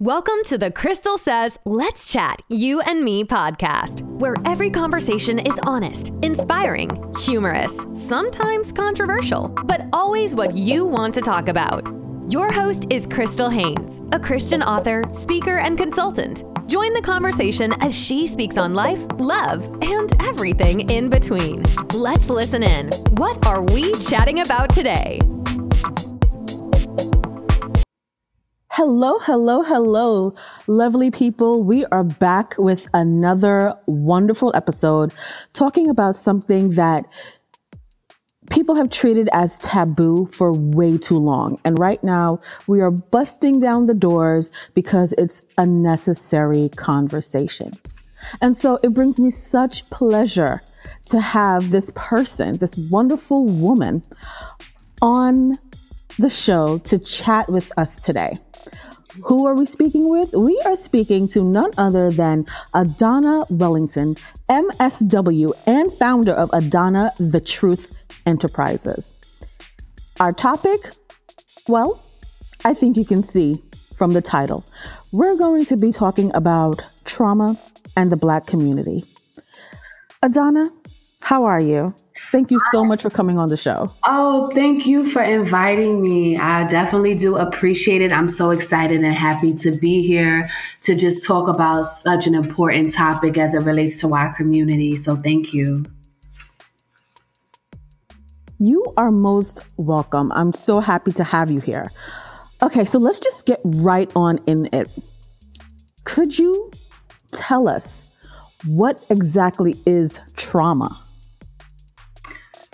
Welcome to the Crystal Says Let's Chat, You and Me podcast, where every conversation is honest, inspiring, humorous, sometimes controversial, but always what you want to talk about. Your host is Crystal Haynes, a Christian author, speaker, and consultant. Join the conversation as she speaks on life, love, and everything in between. Let's listen in. What are we chatting about today? Hello, hello, hello, lovely people. We are back with another wonderful episode talking about something that people have treated as taboo for way too long. And right now, we are busting down the doors because it's a necessary conversation. And so it brings me such pleasure to have this person, this wonderful woman, on the show to chat with us today. Who are we speaking with? We are speaking to none other than Adana Wellington, MSW, and founder of Adana The Truth Enterprises. Our topic? Well, I think you can see from the title. We're going to be talking about trauma and the Black community. Adana, how are you? Thank you so much for coming on the show. Oh, thank you for inviting me. I definitely do appreciate it. I'm so excited and happy to be here to just talk about such an important topic as it relates to our community. So, thank you. You are most welcome. I'm so happy to have you here. Okay, so let's just get right on in it. Could you tell us what exactly is trauma?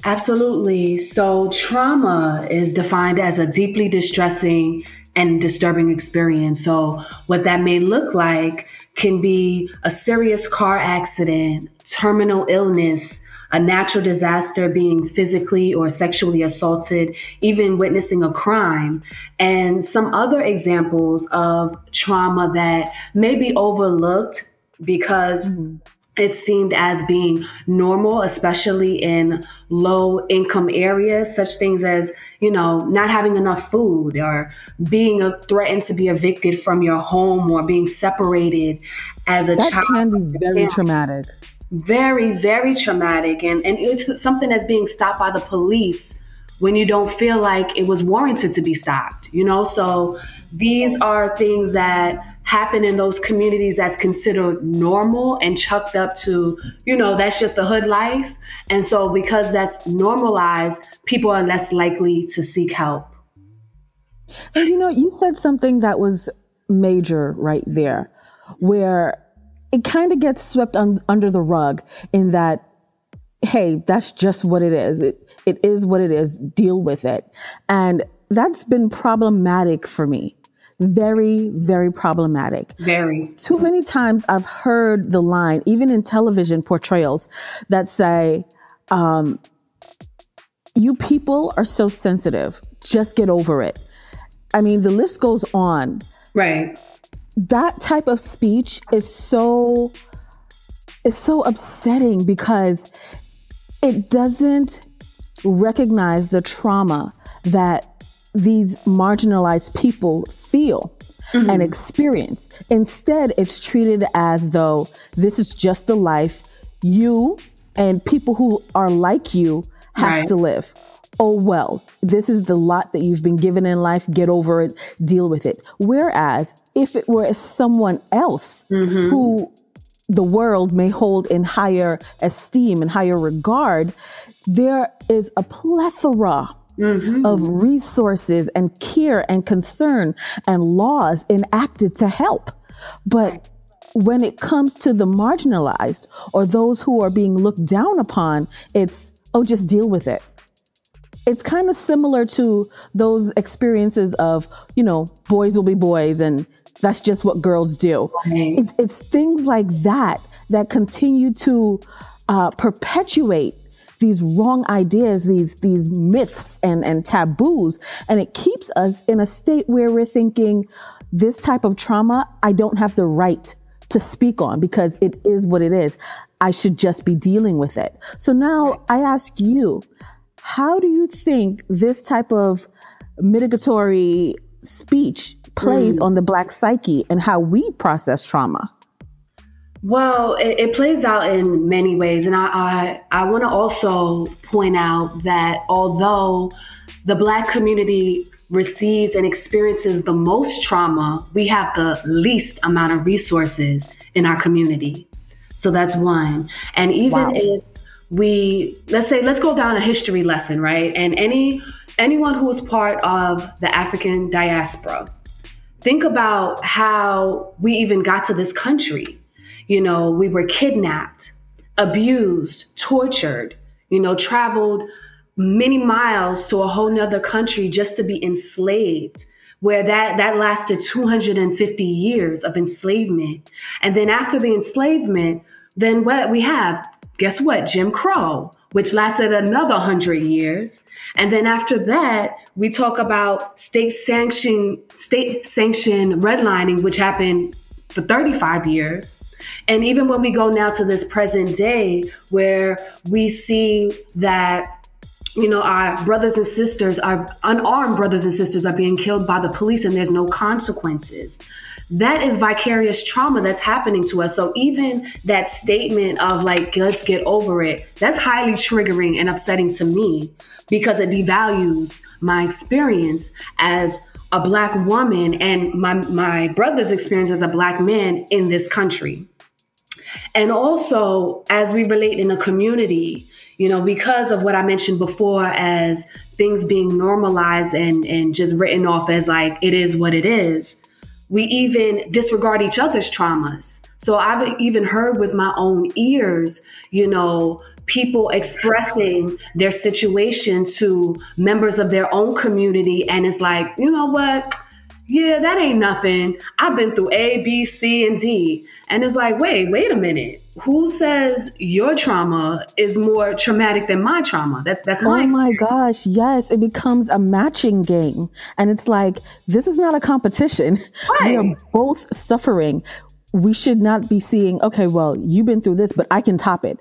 Absolutely. So, trauma is defined as a deeply distressing and disturbing experience. So, what that may look like can be a serious car accident, terminal illness, a natural disaster, being physically or sexually assaulted, even witnessing a crime, and some other examples of trauma that may be overlooked because. Mm-hmm it seemed as being normal, especially in low income areas, such things as, you know, not having enough food or being a, threatened to be evicted from your home or being separated as a that child. That can be very traumatic. Very, very traumatic. And, and it's something that's being stopped by the police when you don't feel like it was warranted to be stopped, you know? So these are things that happen in those communities that's considered normal and chucked up to, you know, that's just the hood life. And so because that's normalized, people are less likely to seek help. And you know, you said something that was major right there, where it kind of gets swept un- under the rug in that, hey, that's just what it is. It, it is what it is. Deal with it. And that's been problematic for me very, very problematic. Very. Too many times I've heard the line, even in television portrayals, that say, um, You people are so sensitive. Just get over it. I mean, the list goes on. Right. That type of speech is so is so upsetting because it doesn't recognize the trauma that these marginalized people feel mm-hmm. and experience. Instead, it's treated as though this is just the life you and people who are like you have right. to live. Oh, well, this is the lot that you've been given in life. Get over it, deal with it. Whereas if it were someone else mm-hmm. who the world may hold in higher esteem and higher regard, there is a plethora mm-hmm. of resources and care and concern and laws enacted to help. But when it comes to the marginalized or those who are being looked down upon, it's, oh, just deal with it. It's kind of similar to those experiences of, you know, boys will be boys and that's just what girls do. Right. It, it's things like that that continue to uh, perpetuate these wrong ideas, these these myths and, and taboos. And it keeps us in a state where we're thinking, this type of trauma, I don't have the right to speak on because it is what it is. I should just be dealing with it. So now I ask you, how do you think this type of mitigatory speech plays mm. on the black psyche and how we process trauma? Well, it, it, plays out in many ways. And I, I, I want to also point out that although the Black community receives and experiences the most trauma, we have the least amount of resources in our community. So that's one. And even wow. if we let's say let's go down a history lesson, right? And any anyone who is part of the African diaspora, think about how we even got to this country. You know, we were kidnapped, abused, tortured, you know, traveled many miles to a whole nother country just to be enslaved where that that lasted 250 years of enslavement. And then after the enslavement then what we have guess what? Jim crow which lasted another 100 years. And then after that we talk about state sanctioned state sanctioned redlining which happened for 35 years and even when we go now to this present day where we see that you know, our brothers and sisters, our unarmed brothers and sisters are being killed by the police and there's no consequences. That is vicarious trauma that's happening to us. So even that statement of like, let's get over it, that's highly triggering and upsetting to me because it devalues my experience as a black woman and my, my brother's experience as a black man in this country. And also, as we relate in a community, you know, because of what I mentioned before as things being normalized and, and just written off as like it is what it is, we even disregard each other's traumas. So I've even heard with my own ears, you know, people expressing their situation to members of their own community. And it's like, you know what? Yeah, that ain't nothing. I've been through A, B, C, and D. And it's like, wait, wait a minute. Who says your trauma is more traumatic than my trauma? That's that's my. Oh my gosh, yes! It becomes a matching game, and it's like this is not a competition. Right. We are both suffering. We should not be seeing. Okay, well, you've been through this, but I can top it.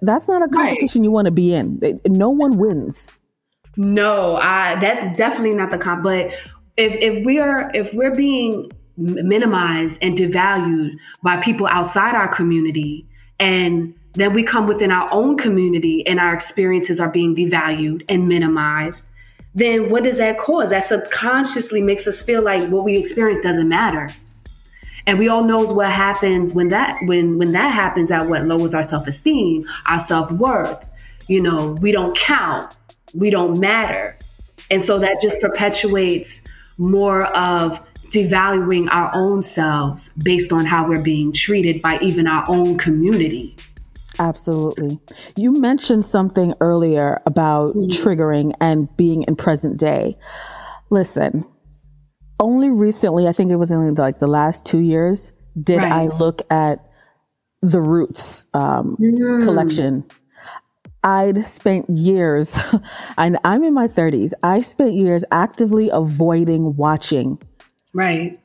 That's not a competition right. you want to be in. No one wins. No, I, that's definitely not the comp. But if if we are if we're being minimized and devalued by people outside our community. And then we come within our own community and our experiences are being devalued and minimized. Then what does that cause? That subconsciously makes us feel like what we experience doesn't matter. And we all knows what happens when that when when that happens at what lowers our self-esteem, our self-worth. You know, we don't count, we don't matter. And so that just perpetuates more of devaluing our own selves based on how we're being treated by even our own community. Absolutely. You mentioned something earlier about mm-hmm. triggering and being in present day. Listen, only recently, I think it was in like the last two years, did right. I look at the Roots um, mm. collection. I'd spent years, and I'm in my 30s, I spent years actively avoiding watching Right.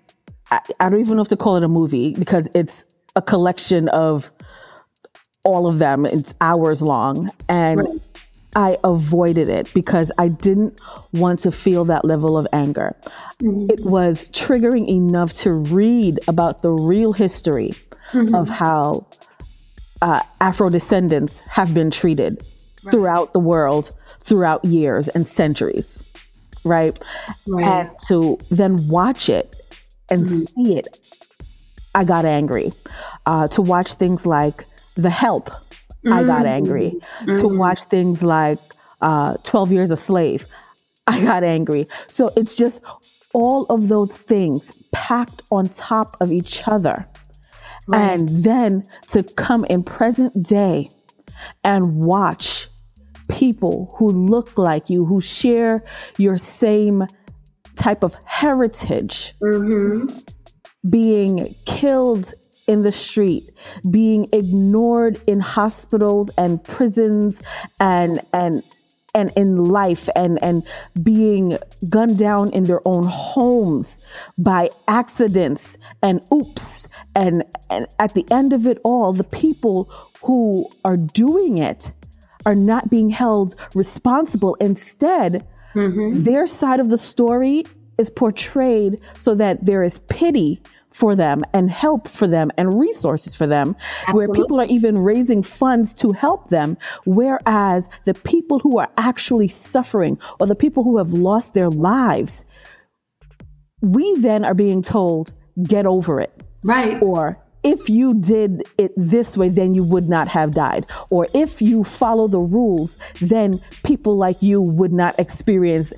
I, I don't even know if to call it a movie because it's a collection of all of them. It's hours long. And right. I avoided it because I didn't want to feel that level of anger. Mm-hmm. It was triggering enough to read about the real history mm-hmm. of how uh, Afro descendants have been treated right. throughout the world, throughout years and centuries right? right. And to then watch it and mm-hmm. see it, I got angry. Uh, to watch things like The Help, mm-hmm. I got mm-hmm. angry. Mm-hmm. To watch things like uh, 12 Years a Slave, I got angry. So it's just all of those things packed on top of each other. Right. And then to come in present day and watch people who look like you, who share your same type of heritage, mm-hmm. being killed in the street, being ignored in hospitals and prisons and and and in life and and being gunned down in their own homes by accidents and oops and and at the end of it all the people who are doing it are not being held responsible. Instead, mm-hmm. their side of the story is portrayed so that there is pity for them and help for them and resources for them, Absolutely. where people are even raising funds to help them. Whereas the people who are actually suffering or the people who have lost their lives, we then are being told, get over it. Right. Or if you did it this way, then you would not have died. Or if you follow the rules, then people like you would not experience.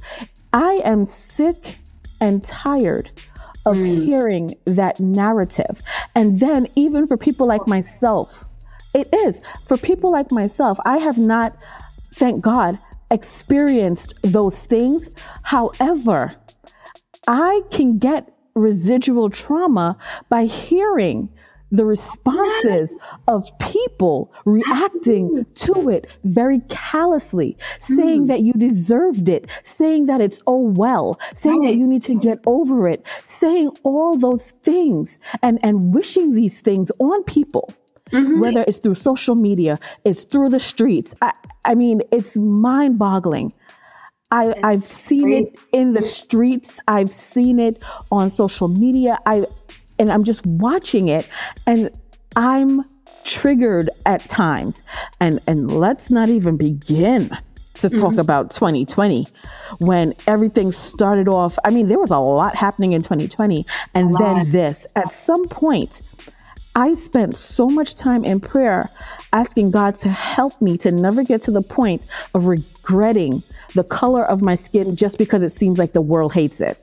I am sick and tired of mm. hearing that narrative. And then, even for people like myself, it is. For people like myself, I have not, thank God, experienced those things. However, I can get residual trauma by hearing the responses of people reacting to it very callously, saying mm. that you deserved it, saying that it's oh well, saying right. that you need to get over it, saying all those things and, and wishing these things on people. Mm-hmm. Whether it's through social media, it's through the streets. I, I mean, it's mind boggling. I, I've seen it in the streets. I've seen it on social media. I and I'm just watching it and I'm triggered at times. And and let's not even begin to talk mm-hmm. about 2020 when everything started off. I mean, there was a lot happening in 2020 and then this. At some point, I spent so much time in prayer asking God to help me to never get to the point of regretting the color of my skin just because it seems like the world hates it.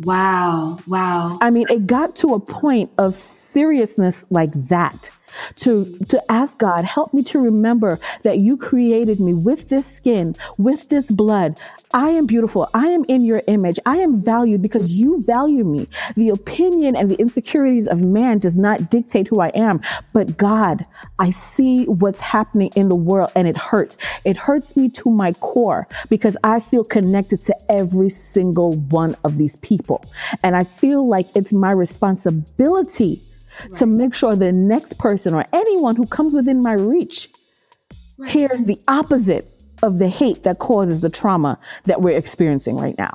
Wow. Wow. I mean, it got to a point of seriousness like that to to ask God, help me to remember that you created me with this skin, with this blood. I am beautiful. I am in your image. I am valued because you value me. The opinion and the insecurities of man does not dictate who I am, but God, I see what's happening in the world and it hurts. It hurts me to my core because I feel connected to every single one of these people. And I feel like it's my responsibility right. to make sure the next person or anyone who comes within my reach right. hears the opposite of the hate that causes the trauma that we're experiencing right now.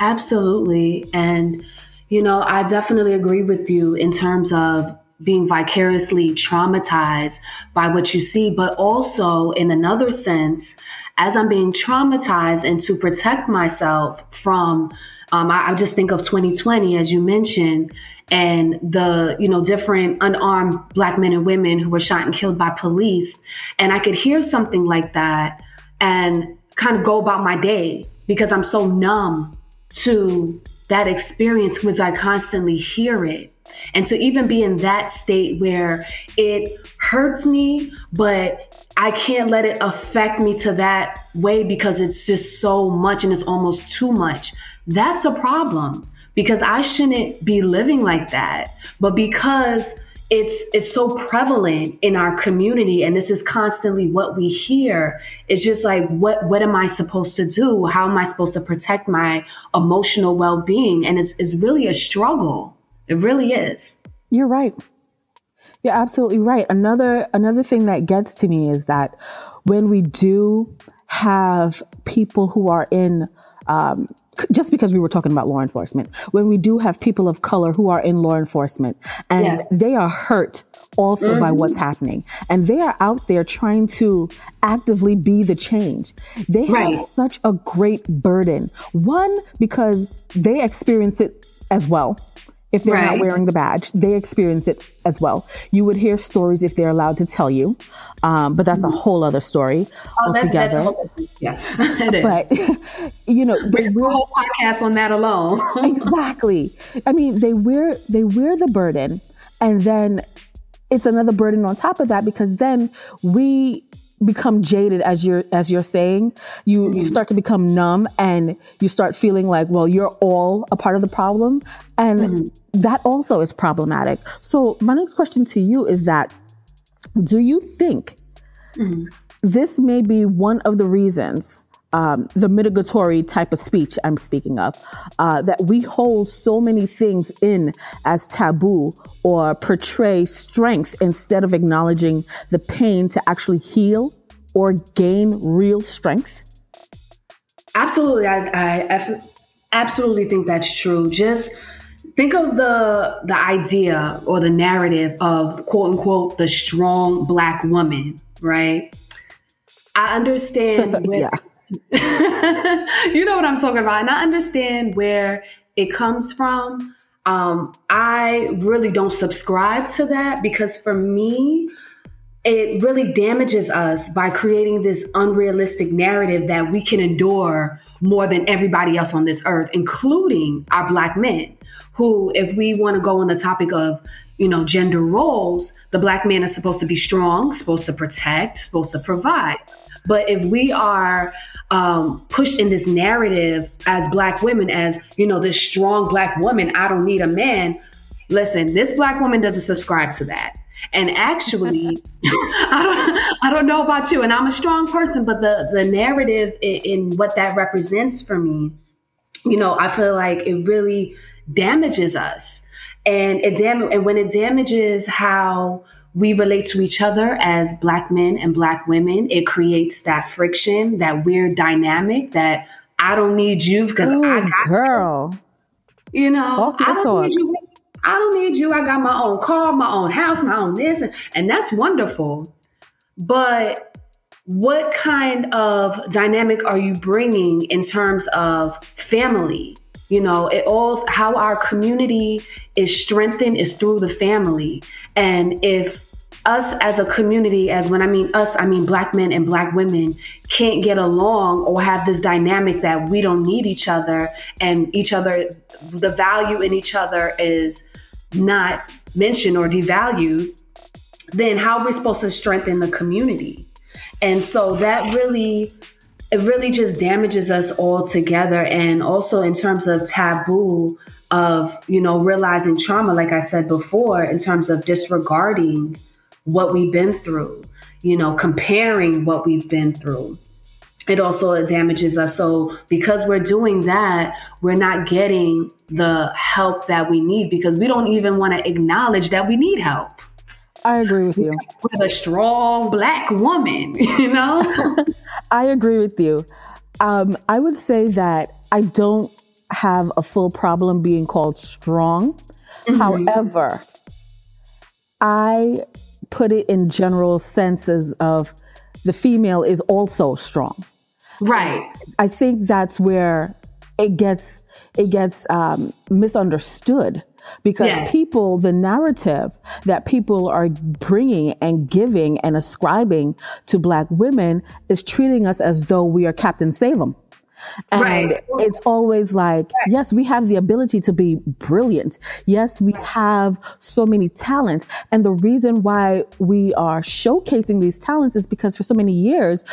Absolutely. And, you know, I definitely agree with you in terms of being vicariously traumatized by what you see, but also in another sense, as I'm being traumatized and to protect myself from, um, I, I just think of 2020, as you mentioned, and the you know different unarmed black men and women who were shot and killed by police. And i could hear something like that and kind of go about my day because i'm so numb to that experience because i constantly hear it. And to even be in that state where it hurts me but I can't let it affect me to that way because it's just so much and it's almost too much. That's a problem because I shouldn't be living like that. But because it's it's so prevalent in our community and this is constantly what we hear it's just like what what am i supposed to do? How am i supposed to protect my emotional well-being? And it's, it's really a struggle. It really is. You're right. You're absolutely right. Another another thing that gets to me is that when we do have people who are in um, just because we were talking about law enforcement, when we do have people of color who are in law enforcement and yes. they are hurt also mm-hmm. by what's happening and they are out there trying to actively be the change. They right. have such a great burden. One, because they experience it as well if they're right. not wearing the badge. They experience it as well. You would hear stories if they're allowed to tell you, um, but that's a mm-hmm. whole other story oh, altogether. That's, that's yeah, it is. But you know, they wear, a whole podcast on that alone. exactly. I mean, they wear they wear the burden, and then it's another burden on top of that because then we become jaded as you're as you're saying you mm-hmm. you start to become numb and you start feeling like well you're all a part of the problem and mm-hmm. that also is problematic so my next question to you is that do you think mm-hmm. this may be one of the reasons um, the mitigatory type of speech I'm speaking of, uh, that we hold so many things in as taboo or portray strength instead of acknowledging the pain to actually heal or gain real strength? Absolutely. I, I, absolutely think that's true. Just think of the the idea or the narrative of quote unquote the strong black woman, right? I understand where, you know what I'm talking about, and I understand where it comes from. Um, I really don't subscribe to that because for me, it really damages us by creating this unrealistic narrative that we can endure more than everybody else on this earth, including our black men, who, if we want to go on the topic of, you know, gender roles, the black man is supposed to be strong, supposed to protect, supposed to provide. But if we are um, pushed in this narrative as black women, as, you know, this strong black woman, I don't need a man, listen, this black woman doesn't subscribe to that. And actually, I, don't, I don't know about you, and I'm a strong person, but the, the narrative in, in what that represents for me, you know, I feel like it really damages us. And it dam- and when it damages how we relate to each other as black men and black women, it creates that friction, that weird dynamic that I don't need you because I got girl. This. You know, I don't talk. need you I don't need you. I got my own car, my own house, my own this, and, and that's wonderful. But what kind of dynamic are you bringing in terms of family? You know, it all how our community is strengthened is through the family. And if us as a community, as when I mean us, I mean black men and black women, can't get along or have this dynamic that we don't need each other and each other, the value in each other is not mentioned or devalued, then how are we supposed to strengthen the community? And so that really, it really just damages us all together. And also in terms of taboo of, you know, realizing trauma, like I said before, in terms of disregarding what we've been through, you know, comparing what we've been through it also damages us. So because we're doing that, we're not getting the help that we need because we don't even want to acknowledge that we need help. I agree with you. With a strong black woman, you know? I agree with you. Um, I would say that I don't have a full problem being called strong. Mm-hmm. However, I put it in general senses of the female is also strong. Right. I think that's where it gets it gets um, misunderstood because yes. people the narrative that people are bringing and giving and ascribing to black women is treating us as though we are captain save them and right. it's always like, yes, we have the ability to be brilliant. Yes, we have so many talents. And the reason why we are showcasing these talents is because for so many years,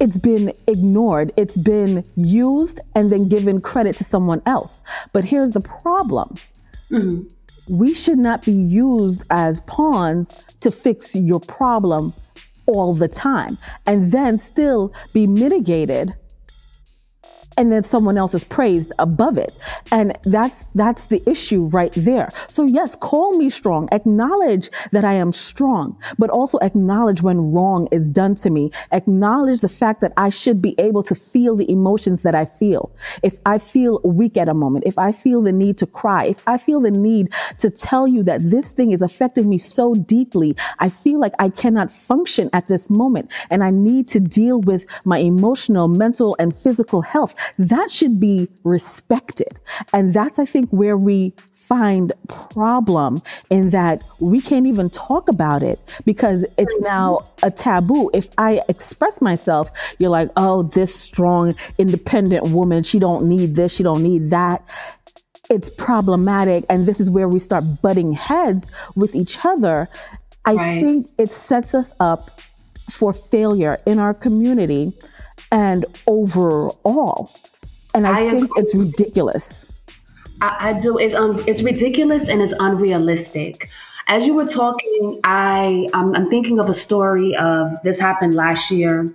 it's been ignored. It's been used and then given credit to someone else. But here's the problem. Mm-hmm. We should not be used as pawns to fix your problem all the time and then still be mitigated and then someone else is praised above it. And that's that's the issue right there. So yes, call me strong. Acknowledge that I am strong, but also acknowledge when wrong is done to me. Acknowledge the fact that I should be able to feel the emotions that I feel. If I feel weak at a moment, if I feel the need to cry, if I feel the need to tell you that this thing is affecting me so deeply, I feel like I cannot function at this moment and I need to deal with my emotional, mental, and physical health that should be respected. And that's, I think, where we find problem in that we can't even talk about it because it's mm-hmm. now a taboo. If I express myself, you're like, oh, this strong, independent woman, she don't need this, she don't need that it's problematic and this is where we start butting heads with each other i right. think it sets us up for failure in our community and overall and I, I think agree. it's ridiculous. I, I do. It's un, it's ridiculous and it's unrealistic. As you were talking, I I'm, I'm thinking of a story of this happened last year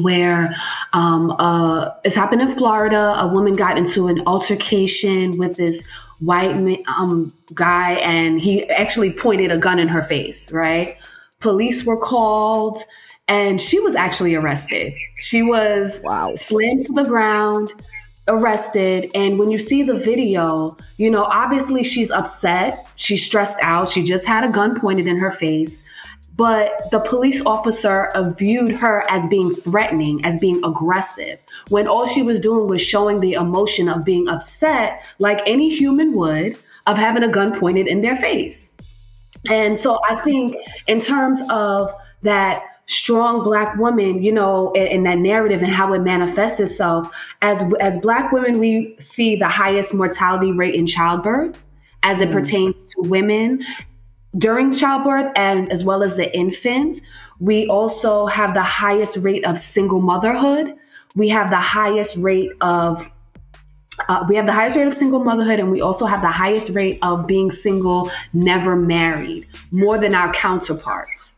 where um, uh, it's happened in Florida. A woman got into an altercation with this white um, guy, and he actually pointed a gun in her face. Right? Police were called, and she was actually arrested. She was wow. slammed to the ground arrested. And when you see the video you know obviously she's upset. She's stressed out. She just had a gun pointed in her face. But the police officer viewed her as being threatening as being aggressive when all she was doing was showing the emotion of being upset like any human would of having a gun pointed in their face. And so i think in terms of that strong black woman you know in, in, that narrative and how it manifests itself. As as black women we see the highest mortality rate in childbirth as it mm. pertains to women during childbirth and as well as the infant we also have the highest rate of single motherhood. We have the highest rate of uh, we have the highest rate of single motherhood and we also have the highest rate of being single never married more than our counterparts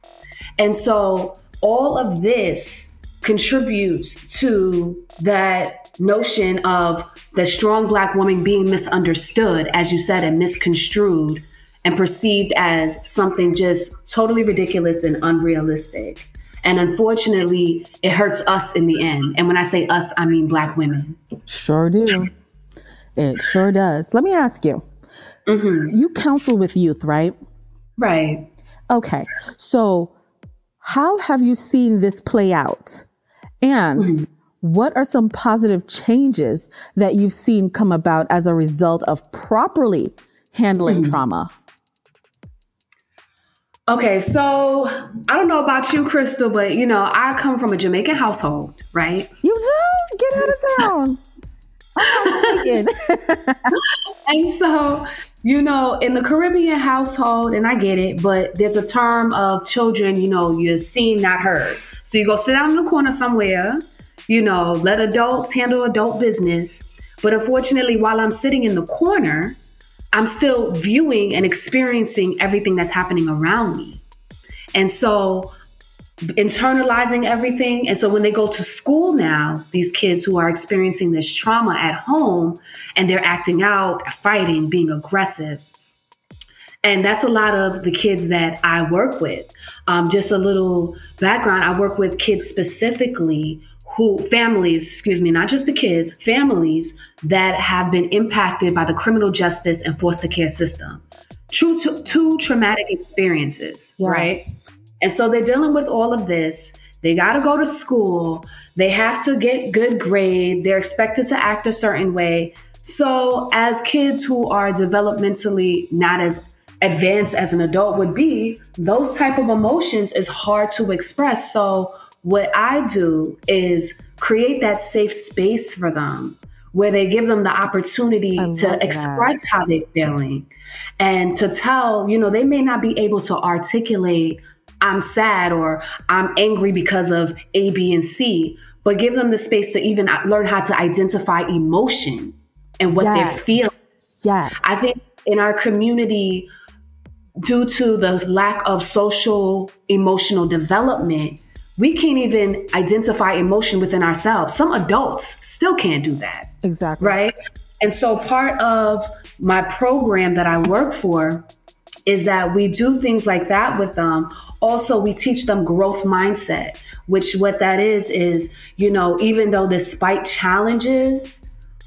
and so all of this contributes to that notion of the strong black woman being misunderstood, as you said, and misconstrued and perceived as something just totally ridiculous and unrealistic. And unfortunately, it hurts us in the end. And when I say us, I mean black women. Sure do. It sure does. Let me ask you. Mm-hmm. You counsel with youth, right? Right. Okay. So how have you seen this play out? And mm-hmm. what are some positive changes that you've seen come about as a result of properly handling mm-hmm. trauma? Okay, so I don't know about you, Crystal, but you know, I come from a Jamaican household, right? You do? Get out of town. and so you know, in the Caribbean household, and I get it, but there's a term of children, you know, you're seen, not heard. So you go sit down in the corner somewhere, you know, let adults handle adult business. But unfortunately, while I'm sitting in the corner, I'm still viewing and experiencing everything that's happening around me. And so internalizing everything. And so when they go to school now, these kids who are experiencing this trauma at home and they're acting out, fighting, being aggressive. And that's a lot of the kids that I work with. Um, just a little background I work with kids specifically who, families, excuse me, not just the kids, families that have been impacted by the criminal justice and foster care system. True, two, two traumatic experiences, yeah. right? And so they're dealing with all of this. They got to go to school. They have to get good grades. They're expected to act a certain way. So, as kids who are developmentally not as advanced as an adult would be, those type of emotions is hard to express. So, what I do is create that safe space for them where they give them the opportunity to express that. how they're feeling and to tell, you know, they may not be able to articulate I'm sad or I'm angry because of A, B, and C, but give them the space to even uh, learn how to identify emotion and what yes. they're feeling. Yes. I think in our community, due to the lack of social emotional development, we can't even identify emotion within ourselves. Some adults still can't do that. Exactly. Right. And so part of my program that I work for is that we do things like that with them. Also, we teach them growth mindset, which what that is is, you know, even though despite challenges,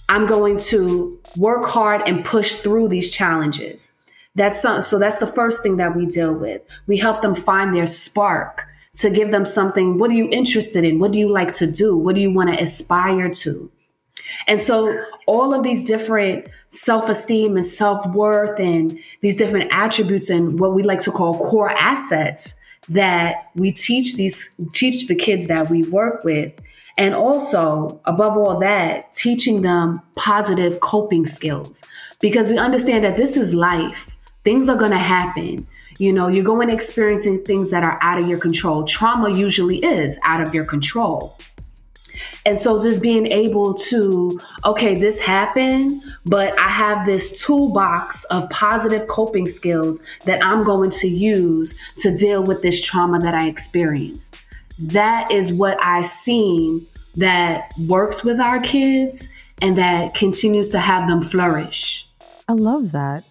I'm going to work hard and push through these challenges. That's so, so that's the first thing that we deal with. We help them find their spark to give them something. What are you interested in? What do you like to do? What do you want to aspire to? And so all of these different self-esteem and self-worth and these different attributes and what we like to call core assets that we teach these teach the kids that we work with. And also above all that teaching them positive coping skills. Because we understand that this is life. Things are going to happen. You know you're going experiencing things that are out of your control. Trauma usually is out of your control and so just being able to, okay, this happened, but I have this toolbox of positive coping skills that I'm going to use to deal with this trauma that I experienced. That is what I've seen that works with our kids and that continues to have them flourish. I love that.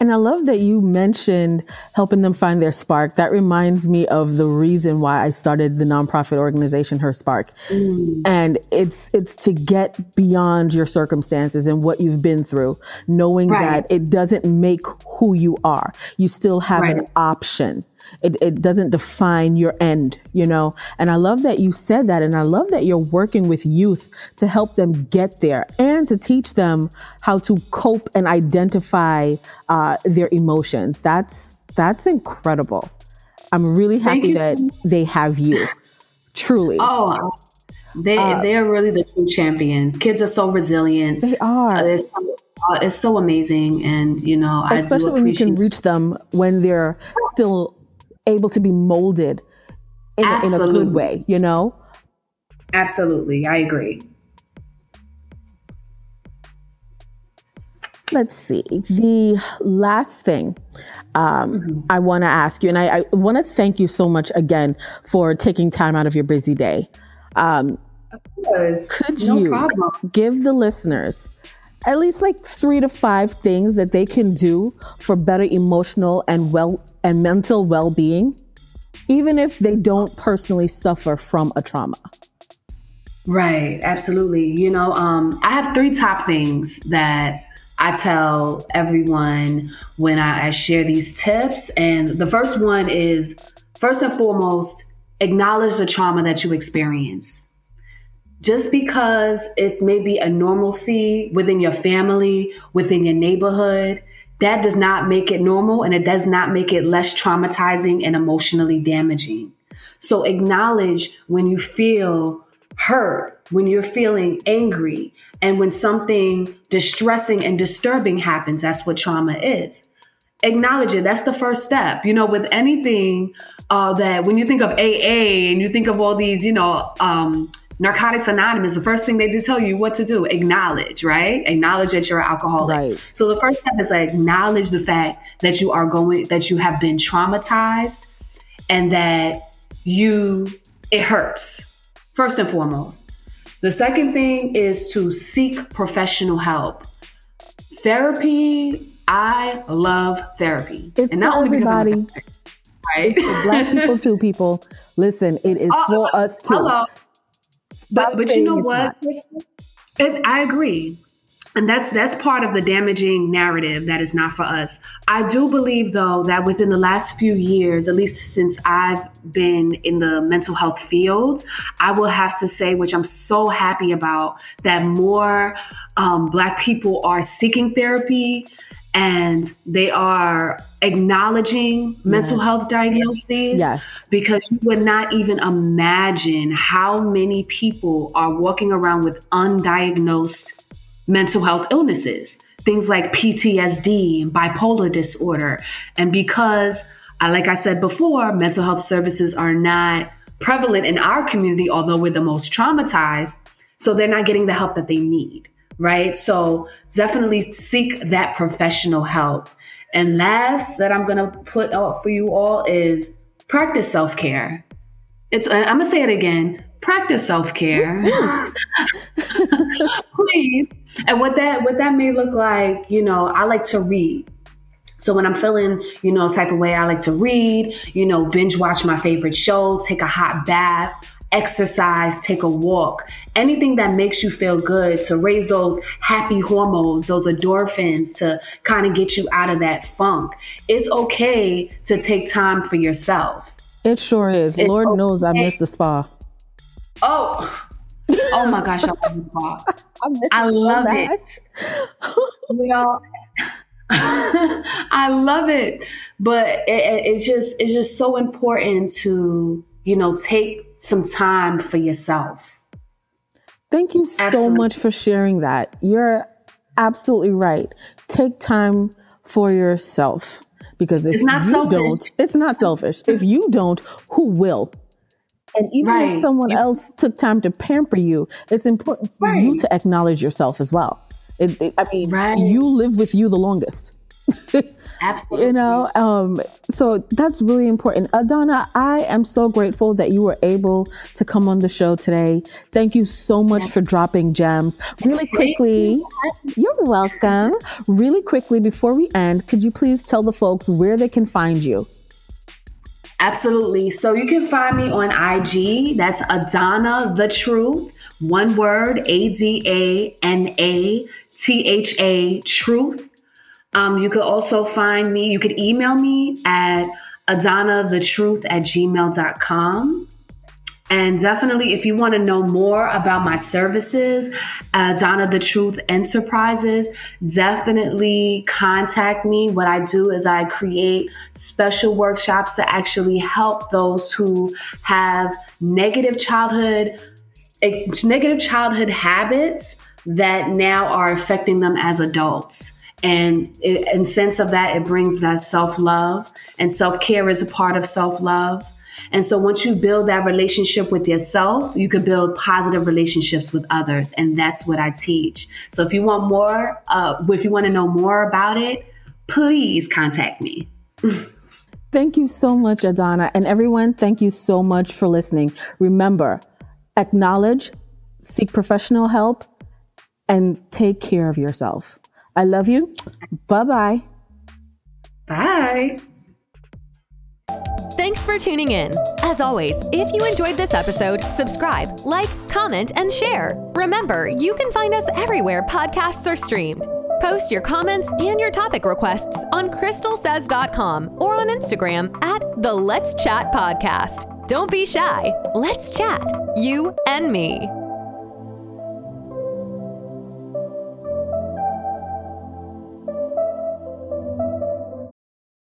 And I love that you mentioned helping them find their spark. That reminds me of the reason why I started the nonprofit organization Her Spark. Mm. And it's it's to get beyond your circumstances and what you've been through, knowing right. that it doesn't make who you are. You still have right. an option. It, it doesn't define your end, you know? And I love that you said that. And I love that you're working with youth to help them get there and to teach them how to cope and identify uh, their emotions. That's, that's incredible. I'm really happy that they have you. Truly. Oh, they uh, they are really the true champions. Kids are so resilient. They are. Uh, it's, so, uh, it's so amazing, and you know, especially when you can reach them when they're still able to be molded in, in a good way, you know? Absolutely. I agree. Let's see. The last thing um, mm-hmm. I want to ask you, and I, I want to thank you so much again for taking time out of your busy day. Um, could no you problem. give the listeners at least like three to five things that they can do for better emotional and well and mental well-being even if they don't personally suffer from a trauma. Right absolutely. You know um, i have three top things that i tell everyone when I, I share these tips and the first one is first and foremost acknowledge the trauma that you experience just because it's maybe a normalcy within your family, within your neighborhood, that does not make it normal and it does not make it less traumatizing and emotionally damaging. So acknowledge when you feel hurt, when you're feeling angry, and when something distressing and disturbing happens. That's what trauma is. Acknowledge it. That's the first step. You know, with anything uh, that when you think of AA and you think of all these, you know, um, Narcotics Anonymous, the first thing they do tell you what to do, acknowledge, right? Acknowledge that you're an alcoholic. Right. So the first step is like acknowledge the fact that you are going, that you have been traumatized and that you, it hurts, first and foremost. The second thing is to seek professional help. Therapy, I love therapy. It's and not only everybody. Because right? It's for black people too, people. Listen, it is oh, for oh, us too. Hello but but you know what? It, I agree. And that's that's part of the damaging narrative that is not for us. I do believe though that within the last few years, at least since I've been in the mental health field, I will have to say, which I'm so happy about, that more um, Black people are seeking therapy and they are acknowledging yes. mental health diagnoses yes. because you would not even imagine how many people are walking around with undiagnosed mental health illnesses things like PTSD and bipolar disorder and because uh, like I said before mental health services are not prevalent in our community although we're the most traumatized so they're not getting the help that they need right? So definitely seek that professional help. And last that I'm going to put out for you all is practice self care. It's uh, I'm going to say it again. Practice self care, please. And what that what that may look like, you know, I like to read. So when I'm feeling, you know, type of way, I like to read, you know, binge watch my favorite show, take a hot bath exercise, take a walk, anything that makes you feel good to raise those happy hormones, those endorphins to kind of get you out of that funk. It's okay to take time for yourself. It sure is. It's Lord okay. knows I missed the spa. Oh, oh my gosh, I love the spa. I love it. you know, I love it, but it, it's just it's just so important to you know take some time for yourself. Thank you so absolutely. much for sharing that. You're absolutely right. Take time for yourself because if it's not you selfish. don't, it's not selfish. if you don't, who will? And even right. if someone else took time to pamper you, it's important for right. you to acknowledge yourself as well. It, it, I mean, right. you live with you the longest. Absolutely. you know, um, so that's really important. Adana, I am so grateful that you were able to come on the show today. Thank you so much for dropping gems. Really quickly, you're welcome. Really quickly, before we end, could you please tell the folks where they can find you? Absolutely. So you can find me on IG. That's Adana the Truth. One word, A D A N A T H A Truth. Um, you could also find me, you could email me at adanathetruth at gmail.com. And definitely, if you want to know more about my services, uh, Donna the Truth Enterprises, definitely contact me. What I do is I create special workshops to actually help those who have negative childhood, eh, negative childhood habits that now are affecting them as adults. And in sense of that, it brings that self love, and self care is a part of self love. And so once you build that relationship with yourself, you can build positive relationships with others. And that's what I teach. So if you want more, uh, if you want to know more about it, please contact me. thank you so much, Adana. And everyone, thank you so much for listening. Remember, acknowledge, seek professional help, and take care of yourself. I love you. Bye-bye. Bye. Thanks for tuning in. As always, if you enjoyed this episode, subscribe, like, comment, and share. Remember, you can find us everywhere podcasts are streamed. Post your comments and your topic requests on crystalsays.com or on Instagram at the Let's Chat Podcast. Don't be shy. Let's chat, you and me.